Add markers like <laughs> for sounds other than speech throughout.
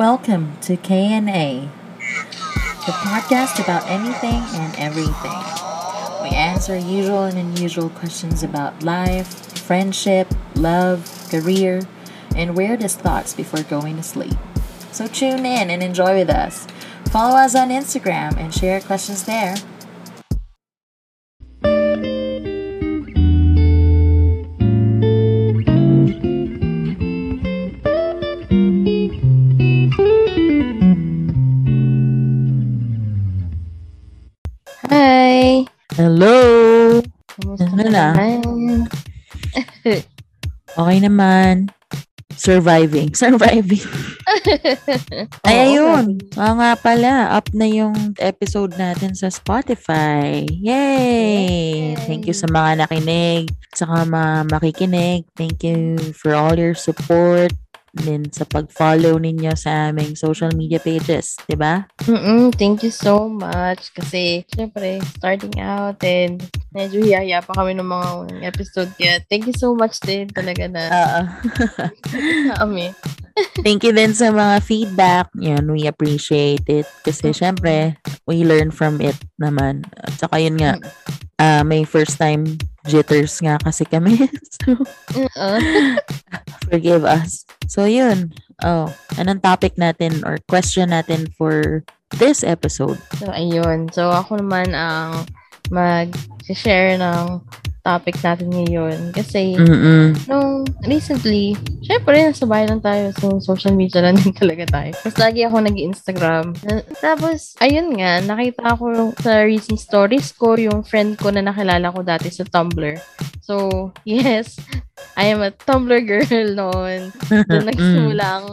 Welcome to K&A, the podcast about anything and everything. We answer usual and unusual questions about life, friendship, love, career, and weirdest thoughts before going to sleep. So tune in and enjoy with us. Follow us on Instagram and share questions there. Hello! Kumusta Ano na? Okay naman. Surviving. <laughs> Surviving. Ay, Oo, ayun. Oo nga pala. Up na yung episode natin sa Spotify. Yay! Yay! Thank you sa mga nakinig. Saka mga makikinig. Thank you for all your support. Din sa pag-follow ninyo sa aming social media pages. 'di ba? Mm-mm, thank you so much. Kasi, syempre, starting out and medyo hiyaya pa kami ng mga unang episode. Kaya, thank you so much din talaga na Oo. kami. <laughs> Thank you din sa mga feedback. Yan, we appreciate it. Kasi syempre, we learn from it naman. At saka yun nga, ah, may first time jitters nga kasi kami. <laughs> so, forgive us. So yun. Oh, anong topic natin or question natin for this episode? So, ayun. So, ako naman ang mag-share ng topic natin ngayon. Kasi, Mm-mm. nung recently, syempre, nasa bahay lang tayo. So, social media lang din <laughs> talaga tayo. Tapos, lagi ako nag-Instagram. Na- Tapos, ayun nga, nakita ko sa recent stories ko yung friend ko na nakilala ko dati sa Tumblr. So, <laughs> yes, I am a Tumblr girl noon. Doon <laughs> nagsimula ang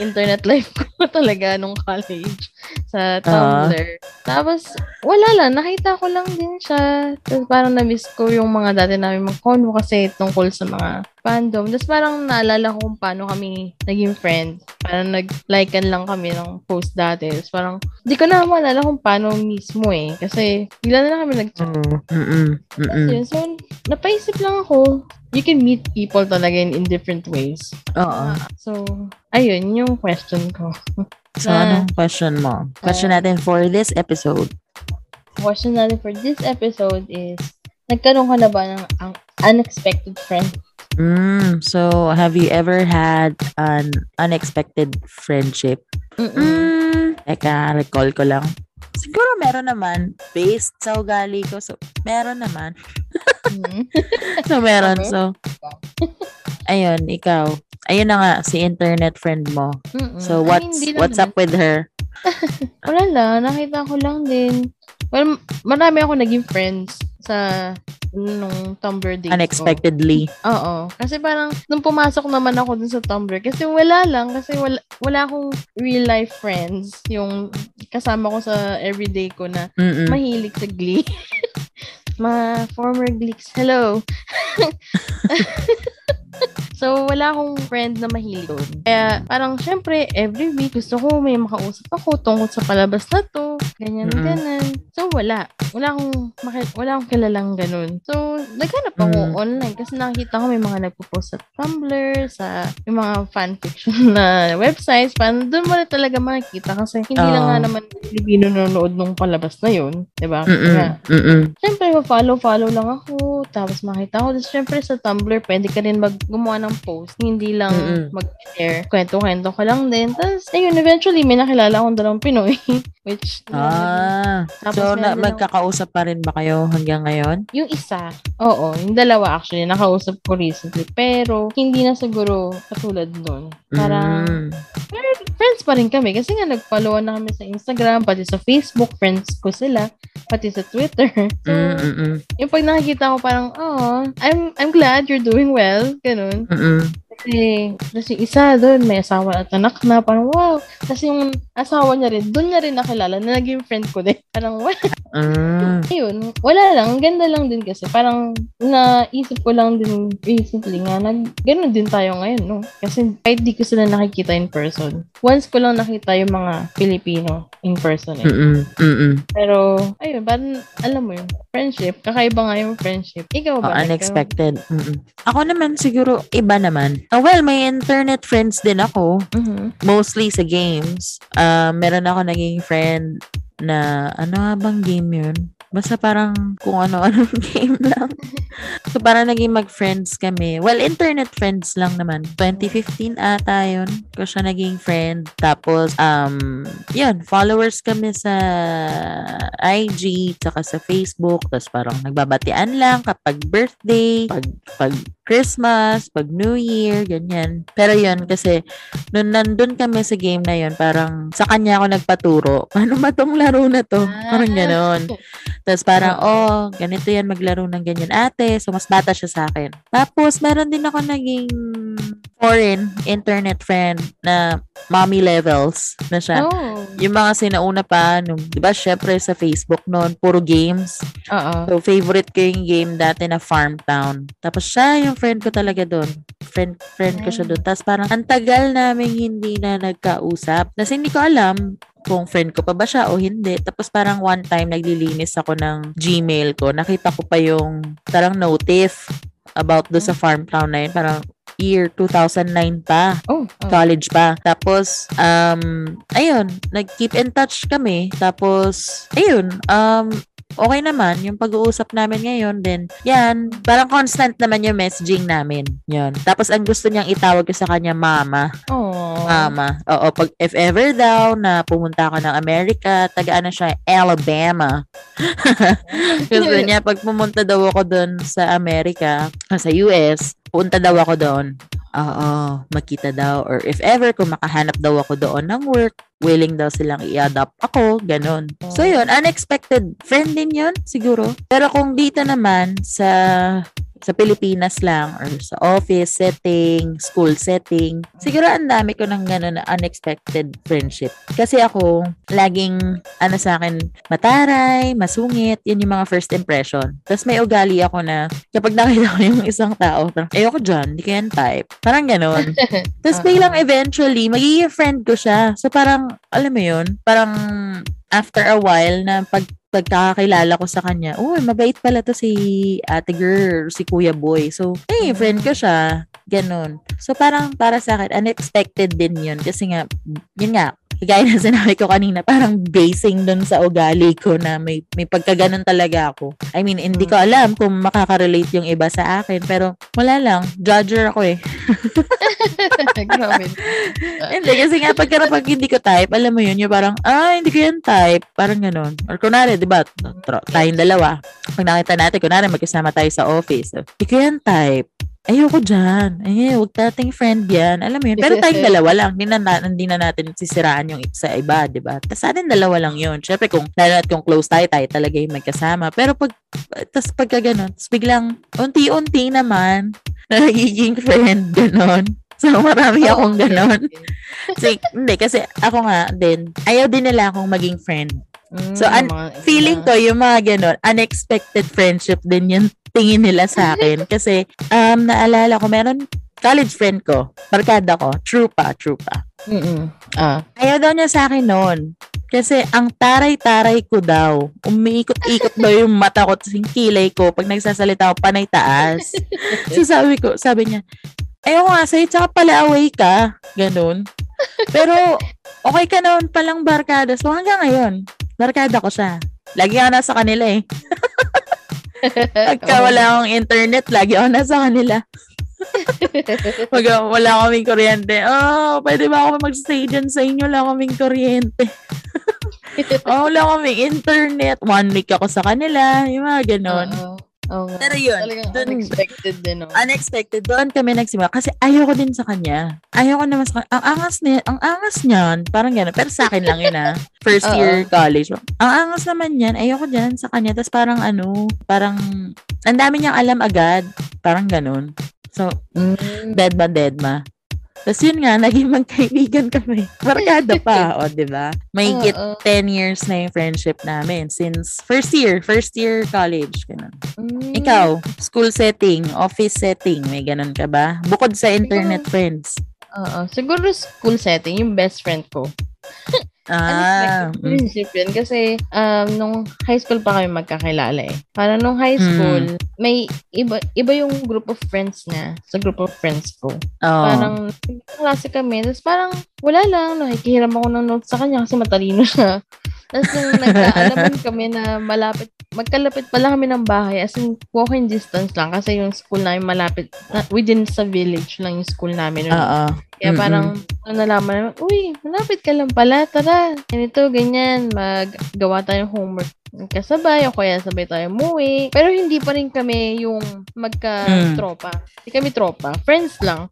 internet life ko <laughs> talaga nung college sa Tumblr. Tapos, wala lang. Nakita ko lang din siya. Tapos parang na-miss ko yung mga dati namin mga convo kasi tungkol sa mga fandom. Tapos parang naalala ko kung paano kami naging friend. Parang nag-likean lang kami ng post dati. Tapos parang, di ko na maalala kung paano mismo eh. Kasi, bigla na lang kami nag-chat. Mm, mm-mm. Mm-mm. Yun. So, napaisip lang ako, you can meet people talaga in, in different ways. Oo. So, ayun, yung question ko. So, na- anong question mo? Question Ah. natin for this episode. Question natin for this episode is, nagkaroon ka na ba ng ang unexpected friend? Mm, so, have you ever had an unexpected friendship? Mm-mm. Mm, teka, recall ko lang. Siguro meron naman. Based sa ugali ko. So, meron naman. <laughs> Mm. So, <laughs> meron. Okay. So, ayun, ikaw. Ayun na nga, si internet friend mo. Mm-mm. So, I mean, what's di what's up with her? <laughs> Wala lang, nakita ko lang din. Well, marami ako naging friends sa nung Tumblr days ko. Unexpectedly. Oo. Kasi parang, nung pumasok naman ako dun sa Tumblr, kasi wala lang, kasi wala, wala akong real life friends, yung kasama ko sa everyday ko na Mm-mm. mahilig sa Glee. <laughs> Mga former Gleeks, hello! <laughs> so, wala akong friend na mahilig. Kaya, parang, syempre, every week, gusto ko may makausap ako tungkol sa palabas na to, ganyan, Mm-mm. ganyan. So, wala. Wala akong, maki- wala akong kilalang ganun. So, naghanap ako Mm. online kasi nakita ko may mga nagpo-post sa Tumblr, sa yung mga fanfiction <laughs> na websites. Parang doon mo na talaga makikita kasi hindi lang Oo. nga naman Pilipino nanonood nung palabas na yun. Diba? Mm-mm. Kaya, Mm-mm. Siyempre, follow-follow lang ako. Tapos makita ko. Tapos syempre sa Tumblr, pwede ka rin mag gumawa ng post. Hindi lang Mm-mm. mag-share. Kwento-kwento ka lang din. Tapos, ayun, eventually, may nakilala akong dalawang Pinoy. <laughs> Which, Ah. Tapos So, na, magkakausap pa rin ba kayo hanggang ngayon? yung isa, oo, yung dalawa actually, nakausap ko recently. Pero, hindi na siguro katulad nun. Parang, Mm. pero friends pa rin kami. Kasi nga, nag-followan na kami sa Instagram, pati sa Facebook, friends ko sila, pati sa Twitter. <laughs> So, Mm, mm-mm. yung pag nakikita ko parang, oh, I'm, I'm glad you're doing well. Ganun. Mm-mm. Kasi, kasi isa doon, may asawa at anak na, parang wow. Kasi yung asawa niya rin, doon niya rin nakilala na naging friend ko din. Parang, wala. Mm. <laughs> Ayun, wala lang. Ang ganda lang din kasi. Parang, naisip ko lang din recently nga, nag, ganun din tayo ngayon, no? Kasi kahit di ko sila nakikita in person. Once ko lang nakita yung mga Filipino in person eh. Mm-mm. Mm-mm. Pero, ayun, parang, alam mo yun, friendship, kakaiba nga yung friendship. Ikaw Oh, ba? Ikaw? unexpected. Mm-mm. Ako naman siguro iba naman. Oh, well, may internet friends din ako. Mhm. Mostly sa games. Uh, meron ako naging friend na ano nga bang game yun? Basta parang kung ano-ano <laughs> game lang. so parang naging mag-friends kami. Well, internet friends lang naman. 2015 ata yun. Ko siya naging friend. Tapos, um, yun, followers kami sa IG, tsaka sa Facebook. Tapos parang nagbabatian lang kapag birthday, pag, pag Christmas, pag New Year, ganyan. Pero yun, kasi nung nandun kami sa game na yun, parang sa kanya ako nagpaturo. Paano <laughs> ba tong laro na to? Parang ganon. Tapos parang, oh, ganito yan maglaro ng ganyan ate. So, mas bata siya sa akin. Tapos, meron din ako naging foreign internet friend na mommy levels na siya. Oh. Yung mga sinauna pa, nung, di ba, syempre sa Facebook noon, puro games. Oo. So, favorite ko yung game dati na Farm Town. Tapos siya yung friend ko talaga doon. Friend, friend ko siya doon. Tapos parang, ang tagal namin hindi na nagkausap. Kasi hindi ko alam kung friend ko pa ba siya o hindi. Tapos parang one time, naglilinis ako ng Gmail ko. Nakita ko pa yung parang notif about do sa Farm Town na yun. Parang year 2009 pa Oh. oh. college pa. Tapos, um, ayun, nag-keep in touch kami. Tapos, ayun, um, okay naman yung pag-uusap namin ngayon. Then, yan, parang constant naman yung messaging namin. Yun. Tapos, ang gusto niyang itawag ko sa kanya, mama. Oh. Mama. Oo, pag, if ever daw na pumunta ako ng Amerika, tagaan na siya, Alabama. <laughs> gusto niya, pag pumunta daw ako doon sa Amerika, sa US, punta daw ako doon. Oo, makita daw. Or if ever, kung makahanap daw ako doon ng work, willing daw silang i-adopt ako, ganun. So yun, unexpected friend din yun, siguro. Pero kung dito naman, sa sa Pilipinas lang or sa office setting, school setting, siguro ang dami ko ng gano'n na unexpected friendship. Kasi ako, laging, ano sa akin, mataray, masungit, yun yung mga first impression. Tapos may ugali ako na, kapag nakita ko yung isang tao, parang, ayoko dyan, di ko yan type. Parang gano'n. <laughs> Tapos biglang eventually, magiging friend ko siya. So parang, alam mo yun, parang after a while na pag pagkakakilala ko sa kanya, uy, mabait pala to si ate girl, si kuya boy. So, hey, friend ko siya. Ganon. So, parang para sa akin, unexpected din yun. Kasi nga, yun nga, kagaya na sinabi ko kanina, parang basing dun sa ugali ko na may, may pagkaganon talaga ako. I mean, hindi ko alam kung makaka-relate yung iba sa akin, pero wala lang. Judger ako eh. <laughs> Hindi, kasi nga pagka pag hindi ko type, alam mo yun, yung parang, ah, hindi ko yan type. Parang ganun. Or kunwari, di ba, tayong dalawa. Pag nakita natin, kunwari, magkasama tayo sa office. Hindi ko yan type. Ayoko dyan. Ay, huwag nating friend yan. Alam mo yun. Pero tayong dalawa lang. Hindi na, na, hindi na natin sisiraan yung sa iba, di ba? Tapos sa atin dalawa lang yun. Siyempre, kung, lalo at kung close tayo, tayo talaga yung magkasama. Pero pag, tapos pagka ganun, tapos biglang, unti-unti naman, <laughs> nagiging friend, ganon. So, marami akong ganon. <laughs> Kasi, hindi, kasi ako nga din, ayaw din nila akong maging friend. Mm, So, an- mga- Feeling ko, yung mga ganon, unexpected friendship din yung tingin nila sa akin. <laughs> Kasi, um, naalala ko, meron college friend ko, barkada ko, true pa, true pa. Mm-mm. Ah. Ayaw daw niya sa akin noon. Kasi ang taray-taray ko daw, umiikot-ikot daw yung mata ko, yung kilay ko, pag nagsasalita ako, panay taas. <laughs> so sabi ko, sabi niya, ayaw nga sa'yo, tsaka pala away ka. Ganun. Pero, okay ka noon palang barkada. So hanggang ngayon, barkada ko siya. Lagi ako nasa kanila eh. <laughs> Pagka wala akong internet, lagi ako nasa kanila. <laughs> Pag wala kaming kuryente, oh, pwede ba ako mag-stay dyan sa inyo? Wala kaming kuryente. <laughs> oh, wala kaming internet. One week ako sa kanila. Yung mga ganon. Oo. Oo nga. Pero yun, Talagang dun- unexpected din, no? Unexpected. Doon kami nagsimula. Kasi ayoko din sa kanya. Ayoko naman sa kanya. Ang angas niya, ang angas niyan. Parang gano'n. Pero sa akin lang yun ah. First Oo. year college. Ang angas naman yan. Ayoko dyan sa kanya. Tapos parang ano, parang, ang dami niyang alam agad. Parang gano'n. So, Mm. dead ba dead ma. Tapos yun nga, naging magkaibigan kami. Barkada pa, <laughs> o, di ba? May get Oo. 10 years na yung friendship namin since first year, first year college. Ganun. Mm. Ikaw, school setting, office setting, may ganun ka ba? Bukod sa internet friends. Oo. Siguro school setting, yung best friend ko. <laughs> Ah, Unexpected mm. friendship yun. Kasi, um, nung high school pa kami magkakilala eh. Para nung high Mm. school, may iba, iba yung group of friends niya sa group of friends ko. Oo. Parang, klase kami. Tapos parang, wala lang. Nakikihiram ako ng notes sa kanya kasi matalino siya. <laughs> Tapos nung nagkaalaman kami na malapit, magkalapit pala kami ng bahay. As in, walking distance lang. Kasi yung school namin malapit, na, within sa village lang yung school namin. Oo. Kaya Mm-mm. parang, nung nalaman namin, uy, malapit ka lang pala, tara. Ganito, ganyan, maggawa tayong homework kasabay, o kaya sabay tayo umuwi. Pero hindi pa rin kami yung magka-tropa. Hindi kami tropa. Friends lang.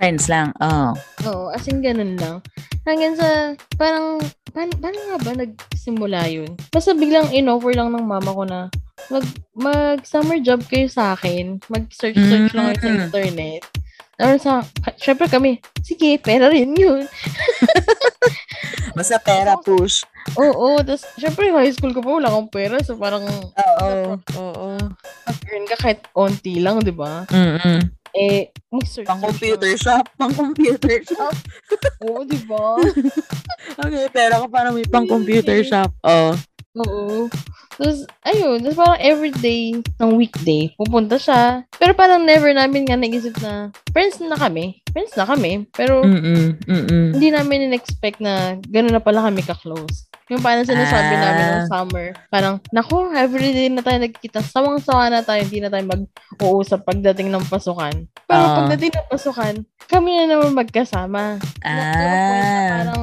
Friends lang. Oo. Oo, as in ganun lang. Hanggang sa, parang, paano, paano nga ba nagsimula yun? Basta biglang in-offer lang ng mama ko na, mag, mag summer job kayo sa akin. Mag-search-search lang kayo sa Mm. internet. Tapos sa, syempre kami, sige, pera rin yun. <laughs> Basta pera push. Oo, tapos syempre high school ko pa, wala akong pera. So parang, Oo. Oo. mag-earn ka kahit onti lang, di ba? Mm-mm. Eh, mag-search. Pang computer shop. Pang computer shop. <laughs> Oo, di ba? <laughs> Okay, pero ka parang may pang computer shop. Oh. Oo. Tapos, ayun. Tapos parang everyday ng weekday, pupunta siya. Pero parang never namin nga naisip na friends na kami. Friends na kami. Pero Mm-mm. Mm-mm. hindi namin in-expect na gano'n na pala kami ka-close. Yung parang sinasabi Ah. namin ng summer, parang, naku, everyday na tayo nagkikita. Sawang-sawa na tayo, hindi na tayo mag-uusap pagdating ng pasukan. Pero Ah. pagdating ng pasukan, kami na naman magkasama. Point na Ah. Parang,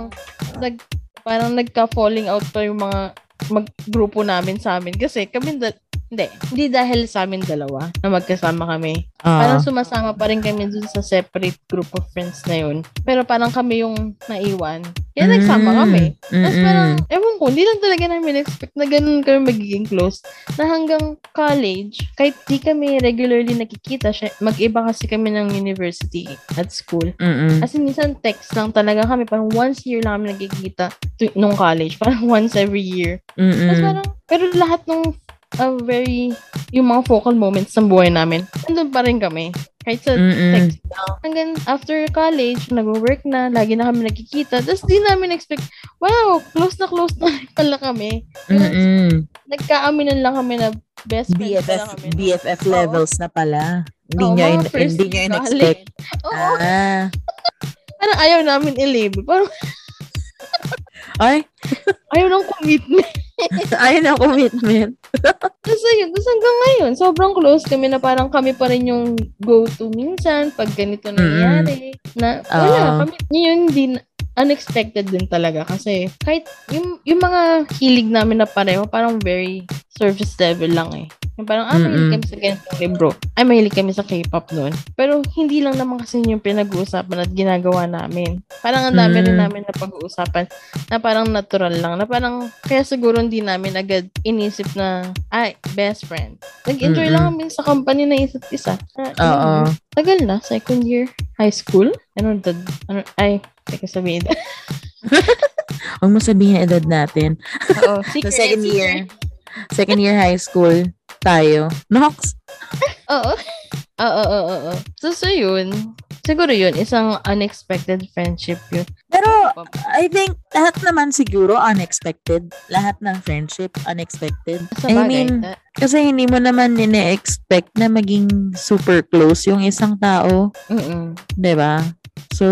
nag, parang nagka-falling out pa yung mga mag-grupo namin sa amin. Kasi kami, da- hindi, hindi dahil sa amin dalawa na magkasama kami. Ah. Parang sumasama pa rin kami dun sa separate group of friends na yun. Pero parang kami yung naiwan. Kaya nagsama Mm. kami. Tapos Mm-mm. parang, ewan ko, hindi lang talaga namin expect na ganun kami magiging close. Na hanggang college, kahit di kami regularly nakikita, siya, mag-iba kasi kami ng university at school. Mm-mm. As in, minsan text lang talaga kami. Parang once a year lang kami nagkikita tu- nung college. Parang once every year. Tapos Mm-mm. parang, pero lahat ng uh, very, yung mga focal moments ng buhay namin, nandun pa rin kami. Kahit sa Mm-mm. text lang. Hanggang after college, nag-work na, lagi na kami nakikita. Tapos di namin expect, wow, close na close na <laughs> pala kami. Mm-mm. Nagkaaminan lang kami na best friends BFF, kami. BFF levels na pala. Hindi Oo, nyo, mga in, first hindi nyo in-expect. college. Oo, Ah. parang ayaw namin i-label. Parang Ay, ayaw ng commitment. <laughs> ayun na commitment. <laughs> Tapos ayun, tapos hanggang ngayon, sobrang close kami na parang kami pa rin yung go-to minsan pag ganito nangyayari. Na wala, Oo. kami, yun din, unexpected din talaga kasi kahit yung, yung mga hilig namin na pareho, parang very surface level lang eh. Yung parang, ah, mahilig kami sa ganitong libro. Ay, mahilig kami sa K-pop noon. Pero hindi lang naman kasi yung pinag-uusapan at ginagawa namin. Parang ang dami rin Mm. namin na pag-uusapan na parang natural lang. Na parang, kaya siguro hindi namin agad inisip na, ay, best friend. Nag-enjoy lang kami sa company na isa't isa. Oo. ano, Tagal na, second year high school. Ano, dad, ano, ay, teka sabihin. <laughs> Huwag mo sabihin edad natin. Oo, So, secret, second secret. year. Second year high school. Tayo. Nox. Oo. Oo, oo, oo. So, so yun. Siguro yun, isang unexpected friendship yun. Pero, I think, lahat naman siguro unexpected. Lahat ng friendship, unexpected. Sa I mean, na- kasi hindi mo naman nine-expect na maging super close yung isang tao. mm 'di ba? So,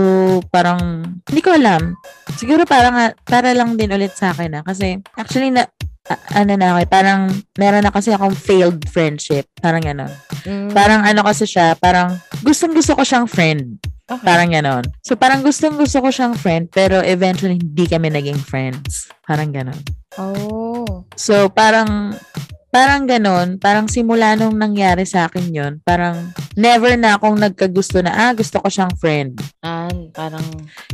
parang, hindi ko alam. Siguro parang, ah, para lang din ulit sa akin na. Kasi, actually, na, ano na ako, eh, parang, meron na kasi akong failed friendship. Parang gano'n. mm, Parang ano kasi siya, parang, gustong gusto ko siyang friend. okay. Parang gano'n. So, parang gustong gusto ko siyang friend, pero eventually, hindi kami naging friends. Parang gano'n. Oh. So, parang, parang ganon, parang simula nung nangyari sa akin yon parang never na akong nagkagusto na, ah, gusto ko siyang friend. An, parang...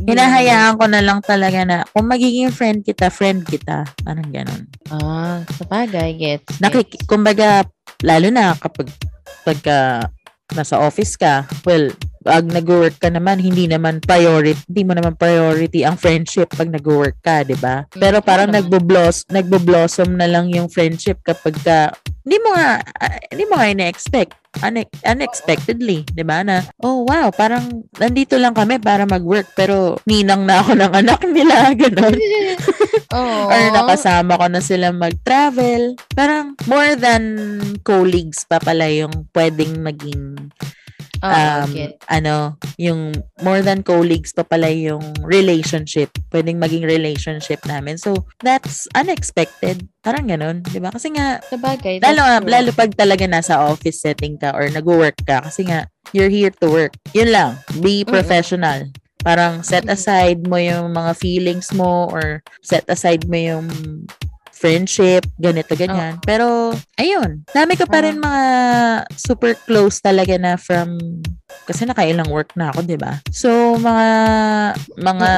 Hinahayaan ko na lang talaga na, kung magiging friend kita, friend kita. Parang ganon. Ah, sa bagay, gets. Nakik kumbaga, lalo na kapag, pagka nasa office ka, well, pag nag-work ka naman, hindi naman priority, hindi mo naman priority ang friendship pag nag-work ka, 'di ba? Pero Mm, parang oo naman. nagbo-bloss, nagbo-blossom na lang yung friendship kapag ka hindi mo nga ah, hindi mo nga ina-expect une- unexpectedly, 'di ba? Na oh wow, parang nandito lang kami para mag-work pero ninang na ako ng anak nila, <laughs> ganun. <laughs> Oo. Or nakasama ko na sila mag-travel. Parang more than colleagues pa pala yung pwedeng maging Oo, um, get. ano, yung more than colleagues pa pala yung relationship. Pwedeng maging relationship namin. So, that's unexpected. Parang ganun, di ba? Kasi nga, Sabagay. lalo, nga- lalo pag talaga nasa office setting ka or nag-work ka. Kasi nga, you're here to work. Yun lang. Be professional. Parang set aside mo yung mga feelings mo or set aside mo yung friendship, ganito, ganyan. Pero, ayun. Dami ko pa rin mga super close talaga na from kasi nakailang work na ako, 'di ba? So, mga mga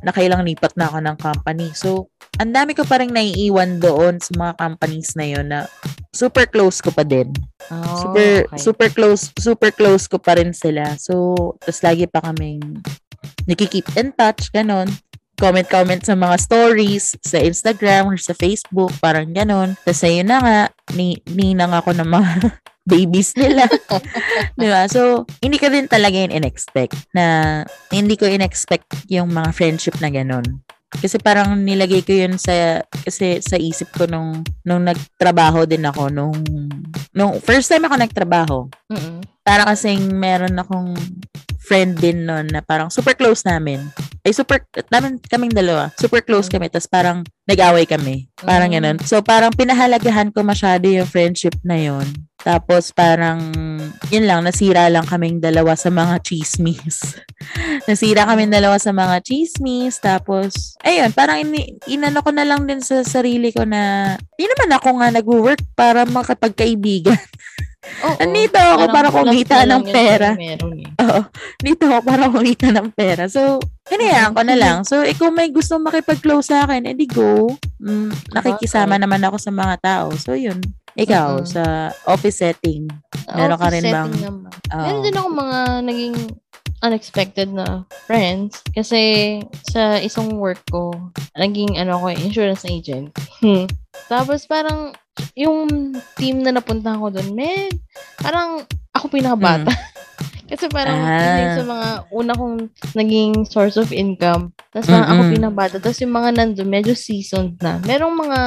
nakailang lipat na ako ng company. So, ang dami ko pa rin naiiwan doon sa mga companies na 'yon na super close ko pa din. Oh, super okay. super close super close ko pa rin sila. So, tas lagi pa kaming nakikip in touch, ganon. Comment-comment sa mga stories sa Instagram or sa Facebook, parang ganon. Tapos ayun na nga, ni, ninang ako ng mga <laughs> babies nila. <laughs> Di ba? So, hindi ko din talaga yun in-expect na hindi ko in-expect yung mga friendship na ganon. Kasi parang nilagay ko yun sa kasi sa isip ko nung nung nagtrabaho din ako nung nung first time ako nagtrabaho. Mm-mm. Para kasing meron akong friend din noon na parang super close namin. Ay super namin kaming dalawa. Super close kami tapos parang nag-away kami. Parang Mm. ganun. So parang pinahalagahan ko masyado yung friendship na yon. Tapos parang yun lang nasira lang kaming dalawa sa mga chismis. <laughs> nasira kaming dalawa sa mga chismis tapos ayun, parang ini, inano ko na lang din sa sarili ko na di naman ako nga nag-work para makapagkaibigan. <laughs> Oo. Andito ako para kumita ng pera. Meron eh. Oo. Dito ako para kumita ng pera. So, hinayaan ko na lang. So, eh, kung may gusto makipag-close sa akin, edi go. Mm, nakikisama naman ako sa mga tao. So, yun. Ikaw, Mm-mm. sa office setting. Meron ka rin bang- setting naman. Oo. Meron din ako mga naging unexpected na friends. Kasi sa isang work ko, naging ano ko, insurance agent. Hmm. <laughs> Tapos parang yung team na napunta ko doon, med, parang ako pinakabata. <laughs> Kasi parang. Ah. sa mga una kong naging source of income. Tapos parang ako Mm-mm. pinakabata. Tapos yung mga nandun, medyo seasoned na. Merong mga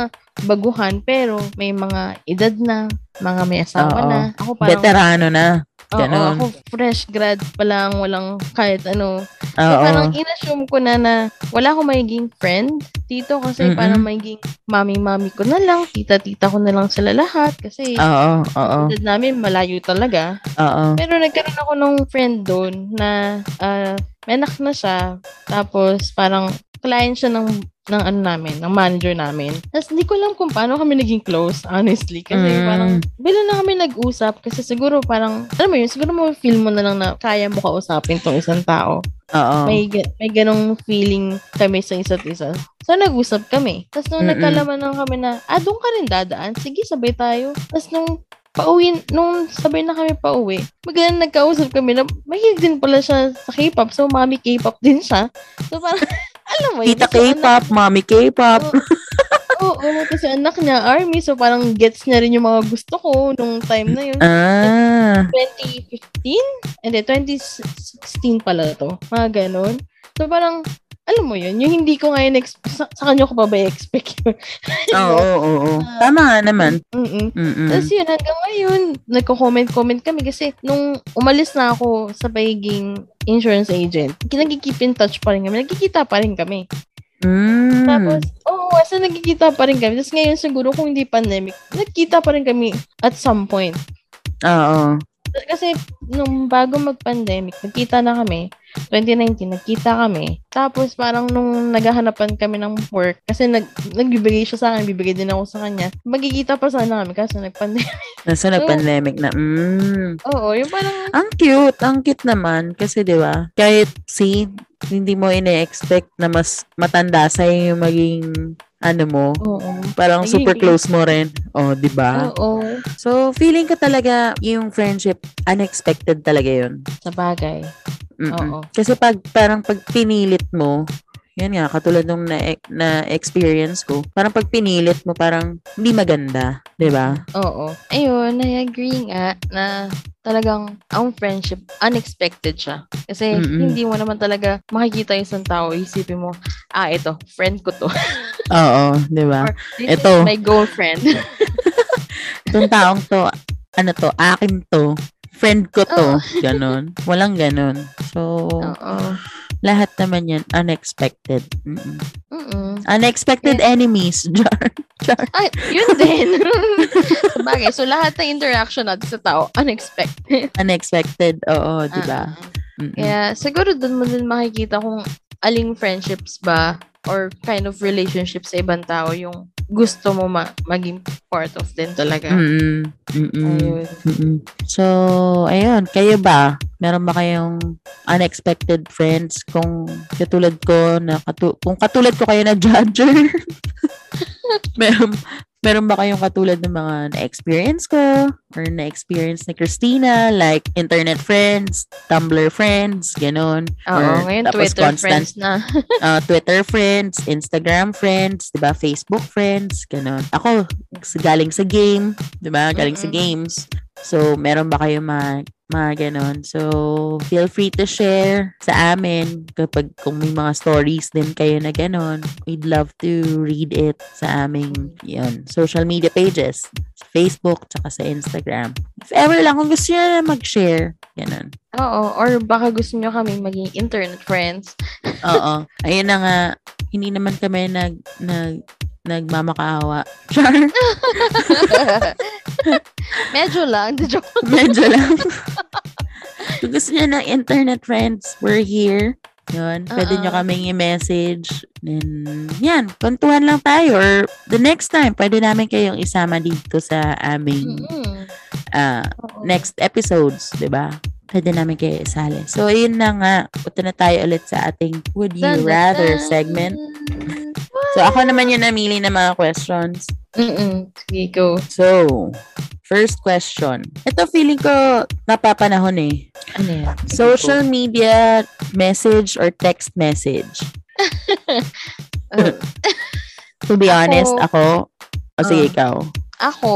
baguhan, pero may mga edad na, mga may asawa Oo. na. Ako parang, Veterano na. Oo, Ganon. ako fresh grad pa lang, walang kahit ano. So, Oo. parang in-assume ko na na wala akong magiging friend dito kasi Mm-mm. parang magiging mami-mami ko na lang, tita-tita ko na lang sila lahat kasi Oo. Oo. edad namin malayo talaga. Oo. Pero nagkaroon ako ng friend doon na ah, may anak na siya. Tapos parang client siya ng ng ano namin, ng manager namin. Tapos hindi ko alam kung paano kami naging close, honestly. Kasi Mm. parang, bila na kami nag-usap. Kasi siguro parang, alam mo yun, siguro mo feel mo na lang na kaya mo kausapin tong isang tao. Oo. May, may ganong feeling kami sa isa't isa. So, nag-usap kami. Tapos nung Mm-mm. nagkalaman lang kami na, ah, doon ka rin dadaan. Sige, sabay tayo. Tapos nung pauwi, nung sabay na kami pauwi, biglang nagkausap kami na mahilig din pala siya sa K-pop. So, mami K-pop din siya. So, parang, <laughs> alam mo yun. Tita kasi anak- K-pop, mommy K-pop. Oo, oo, kasi anak niya, army. So, parang gets niya rin yung mga gusto ko nung time na yun. Ah. 2015? Hindi, 2016 pala to. Mga ganon. So, parang, alam mo yun, yung hindi ko ngayon, ex- sa, sa kanya ko pa ba i-expect yun? <laughs> Oo, oo, oo. Tama nga naman. Mm-mm. Mm-mm. Tapos yun, hanggang ngayon, nagko-comment-comment kami kasi nung umalis na ako sa pagiging insurance agent, nagkikip in touch pa rin kami. Nagkikita pa rin kami. Mm. Tapos, oo, oh, asa nagkikita pa rin kami. Tapos ngayon, siguro kung hindi pandemic, nagkita pa rin kami at some point. Oo. Kasi nung bago mag-pandemic, nagkita na kami. 2019, nagkita kami. Tapos parang nung naghahanapan kami ng work, kasi nag, nagbibigay siya sa akin, bibigay din ako sa kanya. Magkikita pa sana kami kasi nag-pandemic. Nasa <laughs> nag-pandemic na. Mm. Oo, yung parang, Ang cute. Ang cute naman. Kasi, di ba, kahit si hindi mo ine-expect na mas matanda sa'yo yung maging ano mo. Oo. Parang Naging- super close mo rin. Oh, di ba? Oo. So, feeling ko talaga yung friendship, unexpected talaga yun. Sa bagay. Mm-mm. Oo. Kasi pag parang pag pinilit mo, yan nga, katulad nung na, na experience ko, parang pag pinilit mo, parang hindi maganda. di ba? Oo. Ayun, I agree nga na talagang ang friendship, unexpected siya. Kasi Mm-mm. hindi mo naman talaga makikita yung isang tao, isipin mo, ah, ito, friend ko to. <laughs> Oo, di ba? Or, Ito. my girlfriend. <laughs> Itong taong to, ano to, akin to. Friend ko to. Ganon. Walang ganon. So, <laughs> Oo. Lahat naman yan unexpected. Mm-mm. Mm-mm. Unexpected enemies. <laughs> Jar. Jar. Ay, yun din. <laughs> Sabagay. So, lahat ng interaction natin sa tao, unexpected. Unexpected. Oo, di ba? Mm-mm. Kaya, siguro doon mo din makikita kung aling friendships ba or kind of relationship sa ibang tao yung gusto mo ma- maging part of din talaga. Mm-mm. Mm-mm. Ayun. Mm-mm. So, ayun, kayo ba? Meron ba kayong unexpected friends kung katulad ko na katu- kung katulad ko kayo na judger? <laughs> meron meron ba kayong katulad ng mga na-experience ko or na-experience ni Christina like internet friends, Tumblr friends, ganon. Oo, Or ngayon tapos Twitter constant friends na. uh, <laughs> Twitter friends, Instagram friends, 'di ba? Facebook friends, ganun. Ako galing sa game, 'di ba? Galing sa Mm-mm. games. So, meron ba kayo mga mga ganun? So, feel free to share sa amin kapag kung may mga stories din kayo na ganun. We'd love to read it sa aming yun, social media pages. Sa Facebook, tsaka sa Instagram. If ever lang, kung gusto nyo na mag-share, ganun. Oo, or baka gusto nyo kami maging internet friends. Oo. Ayun na nga, hindi naman kami nag, nag, nagmamakaawa. Char, <laughs> <laughs> Medyo lang. <laughs> Joke. medyo lang. <laughs> Kung gusto niyo ng internet friends, we're here. Yun, pwede Oo. nyo kaming i-message. Then, yan, kwentuhan lang tayo. Or the next time, pwede namin kayong isama dito sa aming Mm-mm. ah, Oo. next episodes, ba? Pwede namin kayo isali. So, ayun na nga. Punta na tayo ulit sa ating Would You Rather segment. So, ako naman yung namili ng mga questions. Mm-mm. Sige, go. So, first question. Ito feeling ko napapanahon eh. Ano yan? Social media message or text message? Uh, <laughs> To be honest, ako, o sige Ah. ikaw. ako,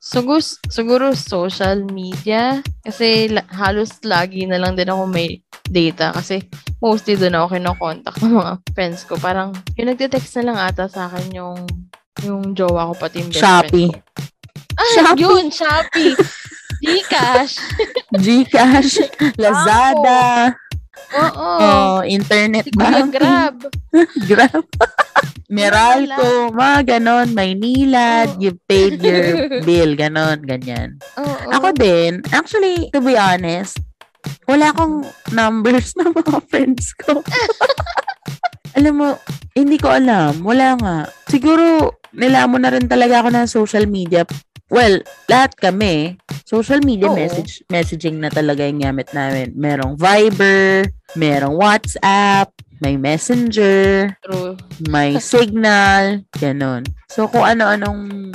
siguro, siguro social media. Kasi la- halos lagi na lang din ako may data. Kasi mostly doon ako kinokontakt ng mga friends ko. Parang yung nagte-text na lang ata sa akin yung yung jowa ko pati yung best Shopee. friend ko. Ah, Shopee. yun, Shopee. <laughs> Gcash. Gcash, Lazada, Oo. oh, internet Siguro banking, Grab. <laughs> Grab. <laughs> Meralco, mga ganon, Maynilad, Oo. you paid your bill, ganon, ganyan. Oo. Ako din, actually, to be honest, wala akong numbers ng mga <laughs> friends ko. <laughs> alam mo, hindi ko alam. Wala nga. Siguro, nilamon na rin talaga ako ng social media. Well, lahat kami, social media Oo. message messaging na talaga yung gamit namin. Merong Viber, merong WhatsApp, may Messenger, True. may <laughs> Signal, ganun. So, kung ano-anong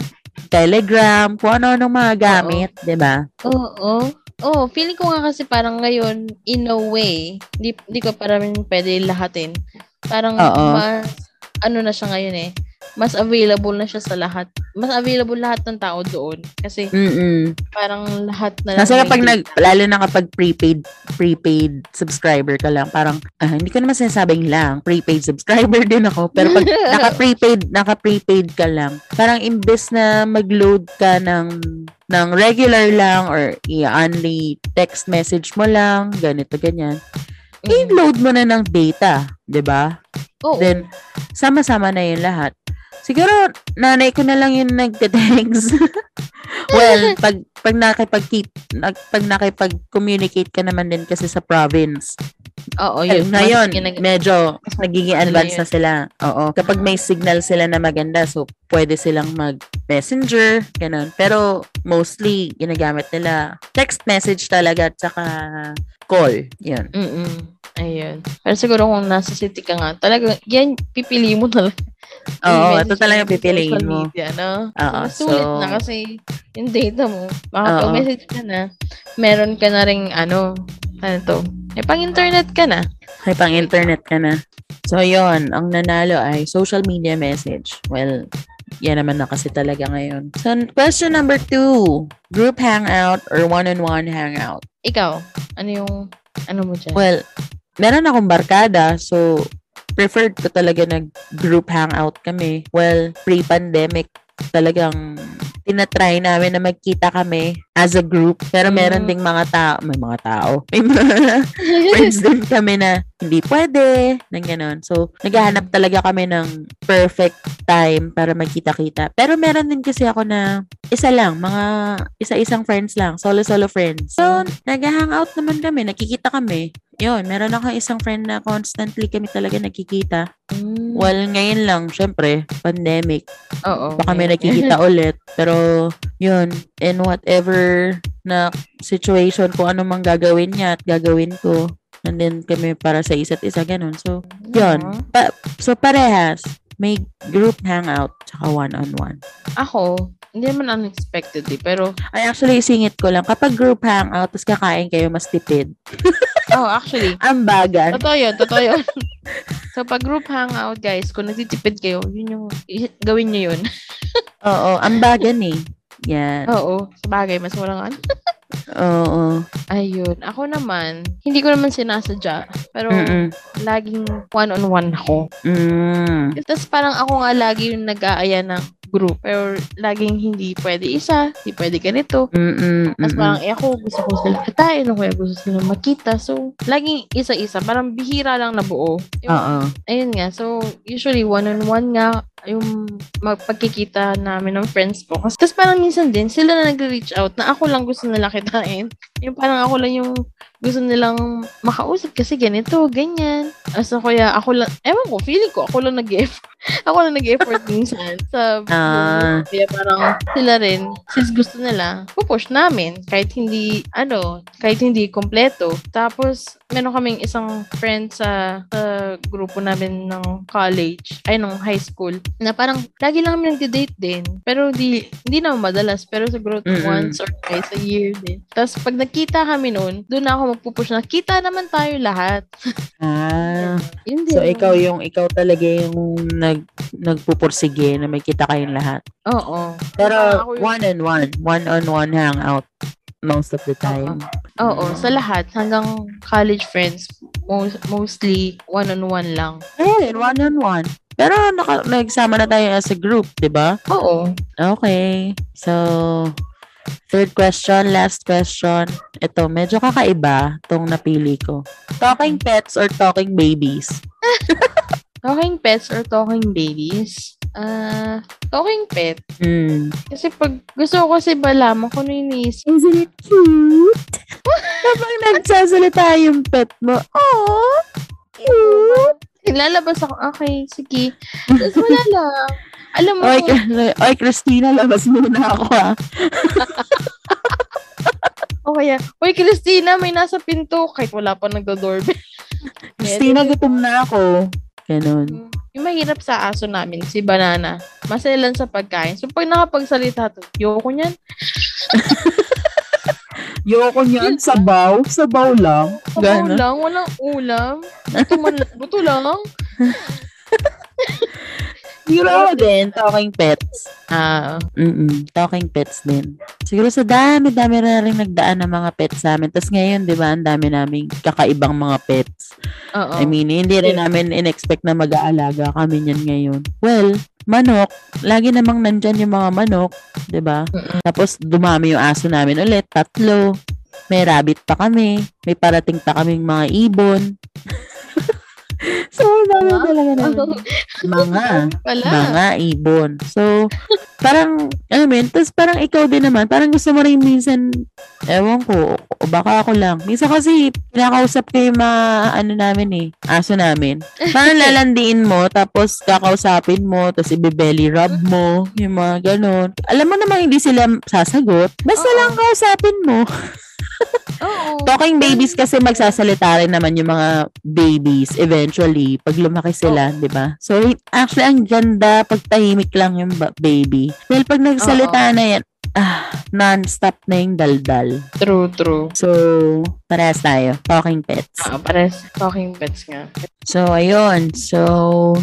Telegram, kung ano-anong mga gamit, di ba? Oo. Oh, feeling ko nga kasi parang ngayon, in a way, di, di ko parang pwede lahatin. Parang Oo. mas, ano na siya ngayon eh, mas available na siya sa lahat. Mas available lahat ng tao doon. Kasi Mm-mm. parang lahat na lang may kapag nag, lalo na kapag prepaid, prepaid subscriber ka lang, parang, ah, hindi ko naman sinasabing lang, prepaid subscriber <laughs> din ako, pero pag <laughs> naka-prepaid, naka-prepaid ka lang, parang imbes na mag-load ka ng, ng regular lang or i-only text message mo lang, ganito, ganyan, Mm. i-load mo na ng data, 'di ba? Oo. Then, sama-sama na yun lahat. Siguro, nanay ko na lang yung nagte-text. <laughs> well, <laughs> pag, pag nakipag nag, pag nakipag-communicate ka naman din kasi sa province. Oo, yun. ngayon, Mas medyo nagiging Sila advanced na sila. Oo. Kapag may signal sila na maganda, so pwede silang mag-messenger, ganun. Pero mostly, ginagamit nila text message talaga at saka call. Yun. Mm-mm. Ayun. Pero siguro kung nasa city ka nga, talaga, yan, pipili mo talaga. Oo, ito talaga pipiliin mo. Media, no? Oo, so, sulit so- na kasi yung data mo. Baka Oo. pag message ka na, meron ka na rin, ano, ano to, eh, pang-internet ka na. May pang internet ka na. So, yon ang nanalo ay social media message. Well, yan naman na kasi talaga ngayon. So, question number two. Group hangout or one-on-one hangout? Ikaw, ano yung, ano mo dyan? Well, meron akong barkada. So, preferred ko talaga nag group hangout kami. Well, pre-pandemic, talagang tinatry namin na magkita kami as a group. Pero meron Mm. ding mga tao, may mga tao, may mga <laughs> friends din kami na hindi pwede, nang ganon. So, naghahanap talaga kami ng perfect time para magkita-kita. Pero meron din kasi ako na isa lang, mga isa-isang friends lang, solo-solo friends. So, nag-hangout naman kami, nakikita kami. Yun, meron ako isang friend na constantly kami talaga nakikita. Mm, Well, ngayon lang, syempre, pandemic. oo. Baka may nakikita <laughs> ulit. Pero, yun, in whatever na situation, kung ano mang gagawin niya at gagawin ko, nandun kami para sa isa't isa, ganun. So, yun. Pa- so, parehas. May group hangout, tsaka one-on-one. Ako, hindi naman unexpected eh, pero, Ay, actually, singit ko lang. Kapag group hangout, tapos kakain kayo, mas tipid. <laughs> oh, actually, Ang bagan. Totoo yun, totoo yun. <laughs> so, pag group hangout, guys, kung nagtitipid kayo, yun yung, gawin nyo yun. <laughs> Oo, ang bagan eh. Yan. Oo, sa bagay, mas walang ano. Oo. Ayun. Ako naman, hindi ko naman sinasadya. Pero, Mm-mm. laging one-on-one ako. Mm. Tapos parang ako nga lagi yung nag-aaya ng group. Pero, laging hindi pwede isa, hindi pwede ganito. Mm-mm. Tapos parang, eh ako, gusto ko sila katain, o kaya gusto sila makita. So, laging isa-isa. Parang bihira lang na buo. Yung Oo. ayun nga, so usually one-on-one nga yung magpagkikita namin ng friends ko. Kasi, kasi parang minsan din, sila na nag-reach out na ako lang gusto nila kitain. Yung parang ako lang yung gusto nilang makausap kasi ganito, ganyan. So, kaya ako lang, ewan ko, feeling ko, ako lang nag-effort. <laughs> ako lang nag-effort minsan sa Ah. Kaya parang sila rin, since gusto nila, pupush namin kahit hindi, ano, kahit hindi kompleto. Tapos, meron kaming isang friend sa, sa grupo namin ng college, ay, ng high school, na parang lagi lang kami nagde-date din. Pero di, hindi naman madalas, pero siguro Mm-mm. once or twice a year din. Tapos, pag nagkita kami noon, doon na ako magpupush na, kita naman tayo lahat. Ah. <laughs> Yun din. So, ikaw yung, ikaw talaga yung nag, nagpupursige na may kita kayong lahat. Oo. Pero, Ako yung- one-on-one. One-on-one hangout most of the time. Oo, sa lahat, hanggang college friends, most, mostly one-on-one lang. Ayun, one-on-one. Pero, naka, nagsama na tayo as a group, di ba? Oo. Okay. So, third question, last question. Ito, medyo kakaiba tong napili ko. Talking pets or talking babies? <laughs> Talking pets or talking babies? Ah, talking pet. Hmm. Kasi pag gusto ko kasi malaman kung ano yung iniisip. Isn't it cute? <laughs> Kapag nagsasalita yung pet mo, oh, cute. Naglalabas ako, okay, sige. Tapos wala <laughs> lang. Alam mo, Oy, oy, Christina, labas muna ako ah. <laughs> o kaya, Uy, Christina, may nasa pinto. Kahit wala pa nagdo-doorbell. <laughs> Christina, gutom na ako. Ganun. Mm, Yung mahirap sa aso namin, si Banana, maselan sa pagkain. So, pag nakapagsalita to, yoko niyan. Yoko niyan, sabaw. Sabaw lang. Sabaw Ganun. lang, walang ulam. Buto, man, <laughs> buto lang. Siguro ako din, talking pets. Ah, Mm talking pets din. Siguro sa dami-dami na rin nagdaan ng mga pets sa amin. Tapos ngayon, di ba, ang dami naming kakaibang mga pets. oo. I mean, hindi rin namin in-expect na mag-aalaga kami niyan ngayon. Well, manok. Lagi namang nandyan yung mga manok. di ba? Tapos, dumami yung aso namin ulit. Tatlo. May rabbit pa kami. May parating pa kaming mga ibon. <laughs> so, ang dami Mga? talaga namin. Mga. Wala. Mga ibon. So, parang, alam mo yun, tapos parang ikaw din naman, parang gusto mo rin minsan, ewan ko, o baka ako lang. Minsan kasi, kinakausap ko yung mga, ano namin eh, aso namin. Parang lalandiin mo, tapos kakausapin mo, tapos ibibelly rub mo, yung mga ganon. Alam mo namang hindi sila sasagot, basta Oo. lang kausapin mo. <laughs> Oo. Talking babies kasi magsasalita rin naman yung mga babies eventually pag lumaki sila, di ba? So, actually, ang ganda pag tahimik lang yung ba- baby. Dahil pag nagsalita na yan, ah, non-stop na yung daldal. True, true. So, parehas tayo. Talking pets. Ah, pares talking pets nga. So, ayun. So,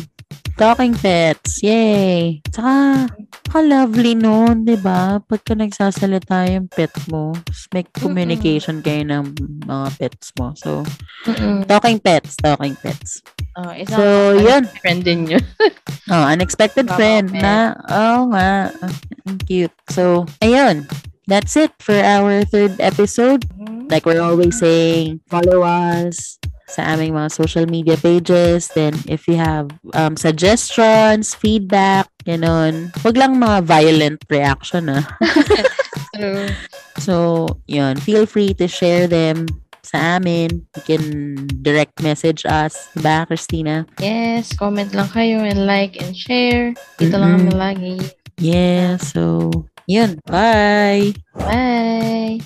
talking pets. Yay! Tsaka, ka-lovely nun, di ba? Pagka nagsasalita yung pet mo, may communication kayo ng mga pets mo. So, Mm-mm. talking pets, talking pets. Oh, So, isang yun. friend din yun. <laughs> Oh, unexpected Mga friend pet. na, oh nga, ang cute. So, ayun. That's it for our third episode. Like we're always saying, follow us sa aming mga social media pages. Then, if you have um, suggestions, feedback, ganon. Huwag lang mga violent reaction, ah. <laughs> True. So, yun. Feel free to share them sa amin. You can direct message us. Diba, Christina? Yes, comment lang kayo and like and share. Dito lang Mm-mm. kami lagi. Yeah, so, yun. Bye! Bye!